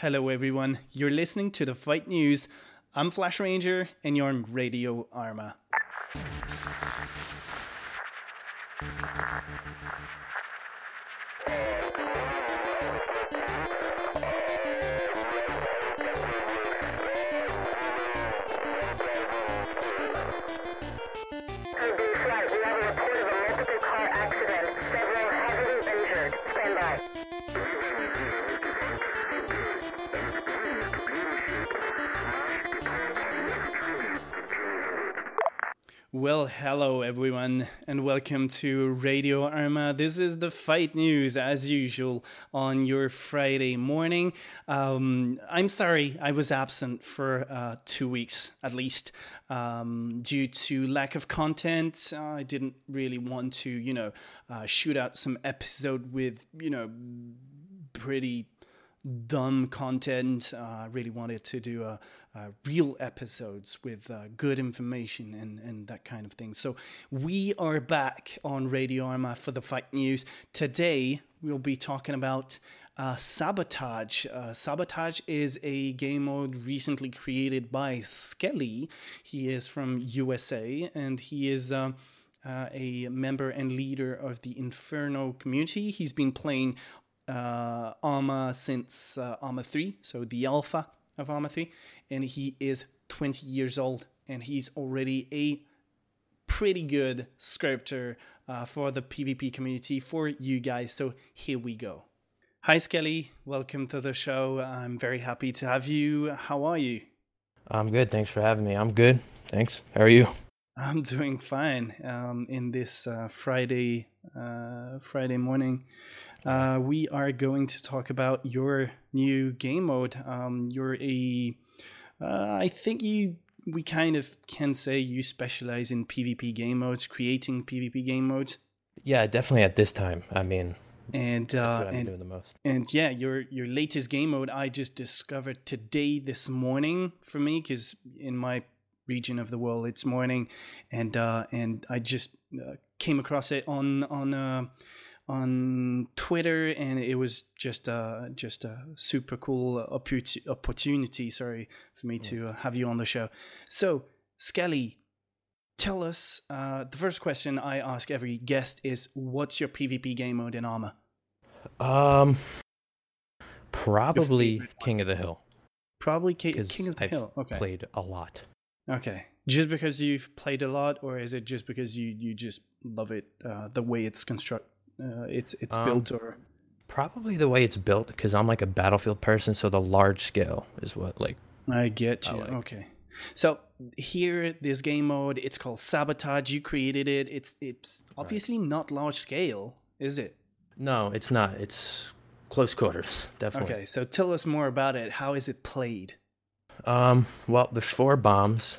Hello, everyone. You're listening to the Fight News. I'm Flash Ranger, and you're on Radio Arma. Well, hello everyone, and welcome to Radio Arma. This is the fight news as usual on your Friday morning. Um, I'm sorry I was absent for uh, two weeks at least um, due to lack of content. Uh, I didn't really want to, you know, uh, shoot out some episode with, you know, pretty dumb content. Uh, I really wanted to do uh, uh, real episodes with uh, good information and, and that kind of thing. So we are back on Radio Arma for the Fight News. Today we'll be talking about uh, Sabotage. Uh, Sabotage is a game mode recently created by Skelly. He is from USA and he is. Uh, a member and leader of the Inferno community. He's been playing uh, Arma since uh, Arma 3, so the alpha of Arma 3, and he is 20 years old and he's already a pretty good scripter uh, for the PvP community for you guys. So here we go. Hi, Skelly. Welcome to the show. I'm very happy to have you. How are you? I'm good. Thanks for having me. I'm good. Thanks. How are you? I'm doing fine um, in this uh, Friday uh, Friday morning. Uh, we are going to talk about your new game mode. Um, you're a, uh, I think you, we kind of can say you specialize in PvP game modes, creating PvP game modes. Yeah, definitely at this time. I mean, and uh, that's what I'm and, doing the most. And yeah, your your latest game mode I just discovered today this morning for me because in my region of the world it's morning, and uh, and I just uh, came across it on on uh, on Twitter, and it was just uh, just a super cool opportunity. Sorry for me to uh, have you on the show. So, Skelly, tell us. Uh, the first question I ask every guest is, "What's your PvP game mode in Arma?" Um, probably King of the Hill. Probably King of the I've Hill. Okay, played a lot. Okay, just because you've played a lot, or is it just because you you just love it uh, the way it's constructed? uh, it's it's um, built or? probably the way it's built because i'm like a battlefield person so the large scale is what like i get you. I like. okay. So here this game mode it's called sabotage. You created it. It's it's obviously right. not large scale is it? No it's not. It's close quarters definitely. Okay so tell us more about it. How is it played um well there's four bombs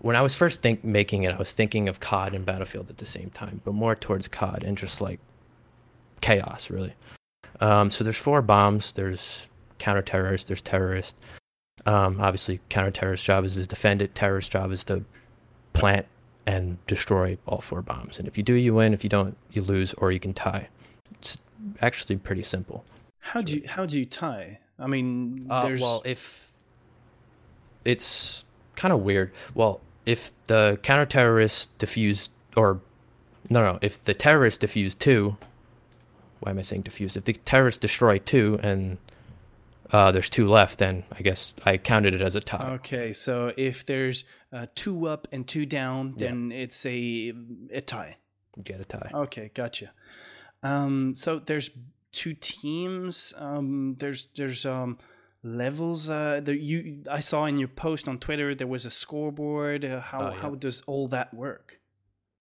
when I was first think making it, I was thinking of COD and Battlefield at the same time, but more towards COD and just like chaos, really. Um, so there's four bombs. There's counter terrorist. There's terrorist. Um, obviously, counter terrorist job is to defend it. Terrorist job is to plant and destroy all four bombs. And if you do, you win. If you don't, you lose, or you can tie. It's actually pretty simple. How do you how do you tie? I mean, uh, well, if it's kind of weird. Well, if the counter terrorists defuse or no no if the terrorists defuse two why am i saying defuse if the terrorists destroy two and uh, there's two left then i guess i counted it as a tie. Okay so if there's uh, two up and two down then yeah. it's a a tie. You get a tie. Okay gotcha. Um, so there's two teams. Um, there's there's um levels uh that you i saw in your post on twitter there was a scoreboard. Uh, how oh, yeah. how does all that work?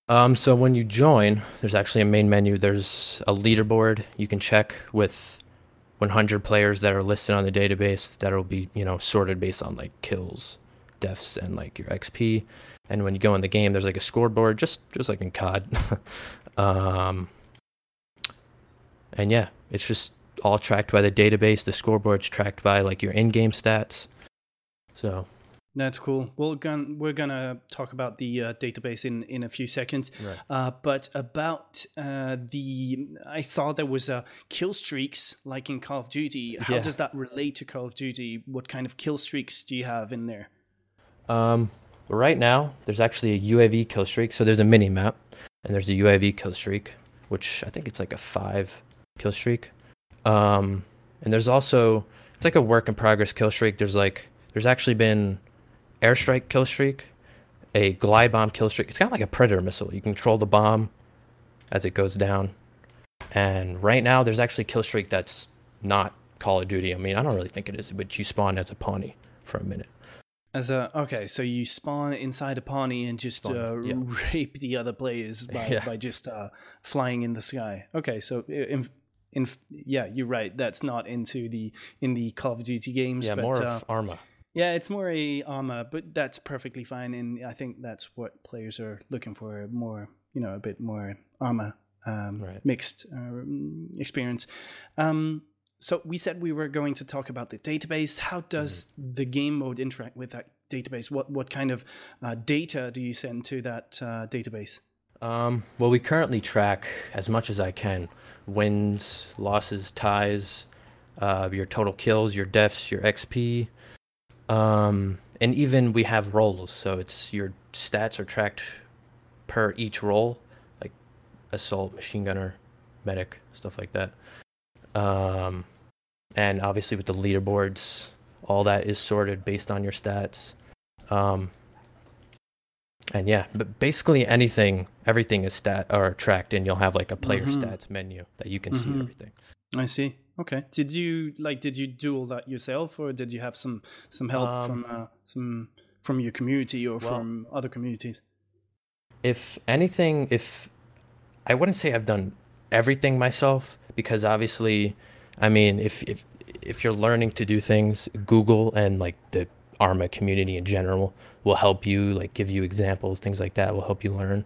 Um so when you join there's actually a main menu. There's a leaderboard you can check with 100 players that are listed on the database that'll be you know sorted based on like kills deaths and like your xp and when you go in the game there's like a scoreboard just just like in cod um and yeah it's just all tracked by the database. The scoreboard's tracked by like your in-game stats. So That's cool. We're gonna we're gonna talk about the uh, database in in a few seconds. Right. Uh, but about uh, the, I saw there was a kill streaks like in Call of Duty. How Yeah. does that relate to Call of Duty? What kind of kill streaks do you have in there? Um, right now, there's actually a UAV kill streak. So there's a mini map, and there's a UAV kill streak, which I think it's like a five kill streak. Um, and there's also it's like a work in progress kill streak. There's like there's actually been airstrike kill streak, a glide bomb kill streak. It's kind of like a predator missile. You control the bomb as it goes down. And right now, there's actually kill streak that's not Call of Duty. I mean, I don't really think it is, but you spawn as a Pawnee for a minute. As a okay, so you spawn inside a Pawnee and just Spawn, uh, yeah. rape the other players by, Yeah. by just uh, flying in the sky. Okay, so in, in yeah, you're right. That's not into the in the Call of Duty games. Yeah, but, more uh, of Arma. Yeah, it's more a Arma, but that's perfectly fine, and I think that's what players are looking for more, you know, a bit more Arma um, Right. mixed uh, experience. Um, so we said we were going to talk about the database. How does the game mode interact with that database? What what kind of uh, data do you send to that uh, database? Um, well, we currently track as much as I can wins, losses, ties, uh, your total kills, your deaths, your XP, um, and even we have roles. So it's your stats are tracked per each role, like assault, machine gunner, medic, stuff like that. Um, and obviously with the leaderboards, all that is sorted based on your stats. Um, and yeah, but basically anything, everything is stat or tracked, and you'll have like a player Mhm. stats menu that you can see Mhm. everything. I see. Okay. Did you like? Did you do all that yourself, or did you have some some help Um, from uh, some from your community or well- from other communities? If anything, if I wouldn't say I've done everything myself, because obviously, I mean, if if if you're learning to do things, Google and like the Arma community in general will help you, like give you examples, things like that will help you learn.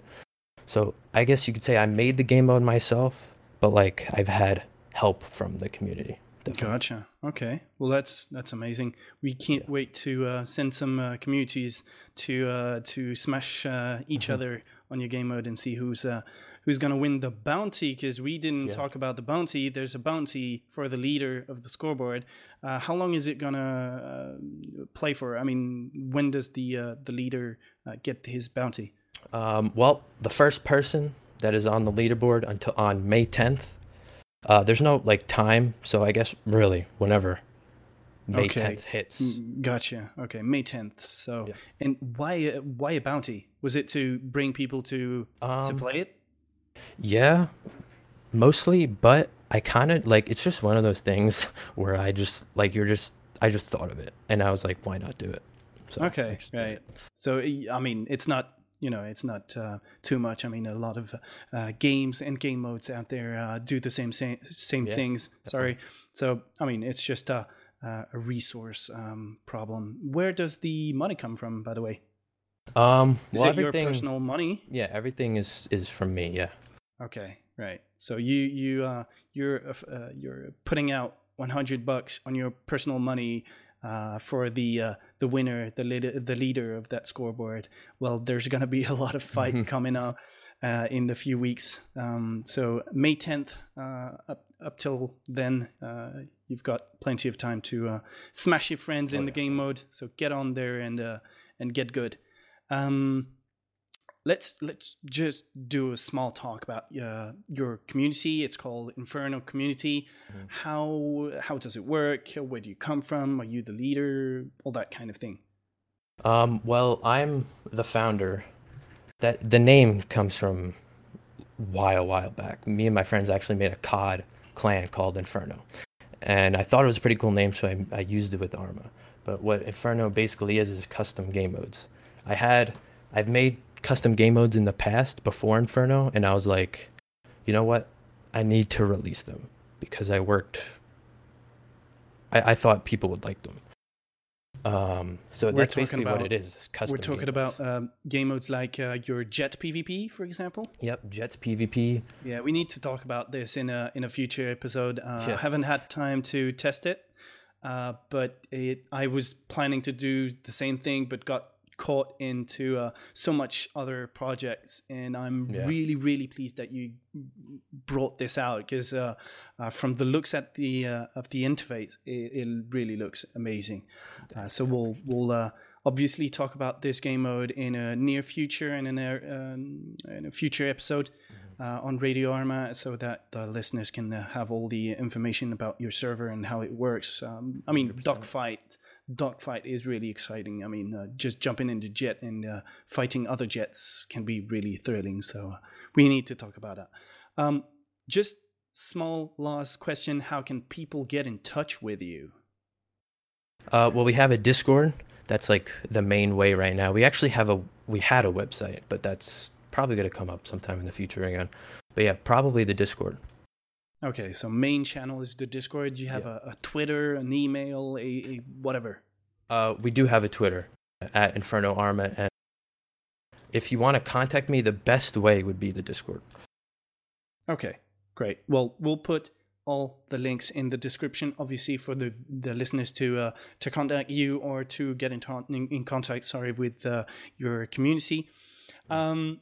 So I guess you could say I made the game mode myself, but like I've had help from the community. definitely. Gotcha. Okay. Well, that's that's amazing. We can't Yeah. wait to uh, send some uh, communities to uh, to smash uh, each Mhm. other on your game mode and see who's uh, who's gonna win the bounty. Because we didn't Yeah. talk about the bounty. There's a bounty for the leader of the scoreboard. Uh, how long is it gonna uh, play for? I mean, when does the uh, the leader uh, get his bounty? Um, well, the first person that is on the leaderboard until on May 10th. Uh, there's no like time, so I guess really whenever May Okay. 10th hits. Mm, Gotcha. Okay, May tenth. So, Yeah. and why uh, why a bounty? Was it to bring people to to Um, play it? Yeah, mostly, but I kind of like it's just one of those things where I just like you're just I just thought of it and I was like, why not do it? So Okay, right. So I mean, it's not you know it's not uh, too much. I mean, a lot of uh, games and game modes out there uh, do the same same, same Yeah, things. Sorry. So I mean, it's just a a a resource um, problem. Where does the money come from, by the way? Um, Is well, it your personal money? yeah, everything is is from me. Yeah. Okay, right. So you you uh, you're uh, uh, you're putting out 100 bucks on your personal money uh, for the uh, the winner, the leader, the leader of that scoreboard. Well, there's gonna be a lot of fight coming up uh, in the few weeks. Um, so May 10th, uh, up up till then, uh, you've got plenty of time to uh, smash your friends in Oh, the game mode. So get on there and uh, and get good. Um, let's let's just do a small talk about uh, your community. It's called Inferno Community. Mhm. How how does it work? Where do you come from? Are you the leader? All that kind of thing. Um, well, I'm the founder. That the name comes from while while back. Me and my friends actually made a COD clan called Inferno, and I thought it was a pretty cool name, so I, I used it with Arma. But what Inferno basically is is custom game modes. I had I've made custom game modes in the past before Inferno, and I was like, you know what, I need to release them because I worked. I, I thought people would like them. Um, so We're that's basically about- what it is. Custom We're talking game about modes. um, game modes like uh, your Jet PvP, for example. Yep, Jet PvP. Yeah, we need to talk about this in a in a future episode. Uh, Yeah. I haven't had time to test it, uh, but it, I was planning to do the same thing, but got caught into uh, so much other projects, and I'm Yeah. really, really pleased that you brought this out because uh, uh, from the looks at the uh, of the interface, it, it really looks amazing. Uh, so we'll we'll uh, obviously talk about this game mode in a near future and in a um, in a future episode uh, on Radio Arma, so that the listeners can uh, have all the information about your server and how it works. Um, I mean, dogfight dogfight is really exciting. I mean, uh, just jumping into jet and uh, fighting other jets can be really thrilling. So uh, we need to talk about that. Um, just small last question: How can people get in touch with you? Uh, well, we have a Discord. That's like the main way right now. We actually have a we had a website, but that's probably going to come up sometime in the future again. But yeah, probably the Discord. Okay, so main channel is the Discord. Do you have Yeah. a, a Twitter, an email, a, a whatever? Uh, we do have a Twitter at Inferno Arma, and if you want to contact me, the best way would be the Discord. Okay, great. Well, we'll put all the links in the description, obviously, for the, the listeners to uh, to contact you or to get in, ton- in, in contact. Sorry, with uh, your community. Um,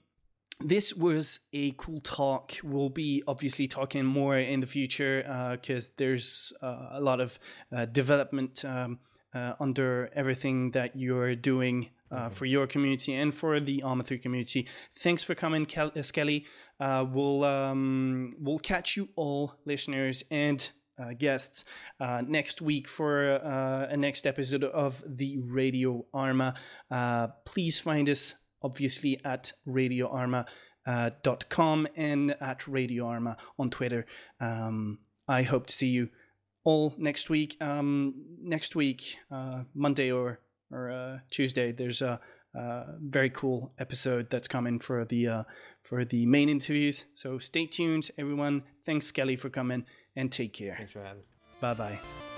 this was a cool talk. We'll be obviously talking more in the future because there's uh, a lot of uh, development um, uh, under everything that you're doing uh, for your community and for the Arma 3 community. Thanks for coming, Kel- uh, Skelly. Uh, we'll um, we'll catch you all, listeners and uh, guests, uh, next week for uh, a next episode of the Radio Arma. Uh, please find us obviously at radioarma.com uh, dot com and at Radio Arma on Twitter. Um, I hope to see you all next week. Um, next week, uh, Monday or or uh, Tuesday, there's a, a very cool episode that's coming for the uh, for the main interviews. So stay tuned, everyone. Thanks, Kelly, for coming, and take care. Thanks for having me. Bye bye.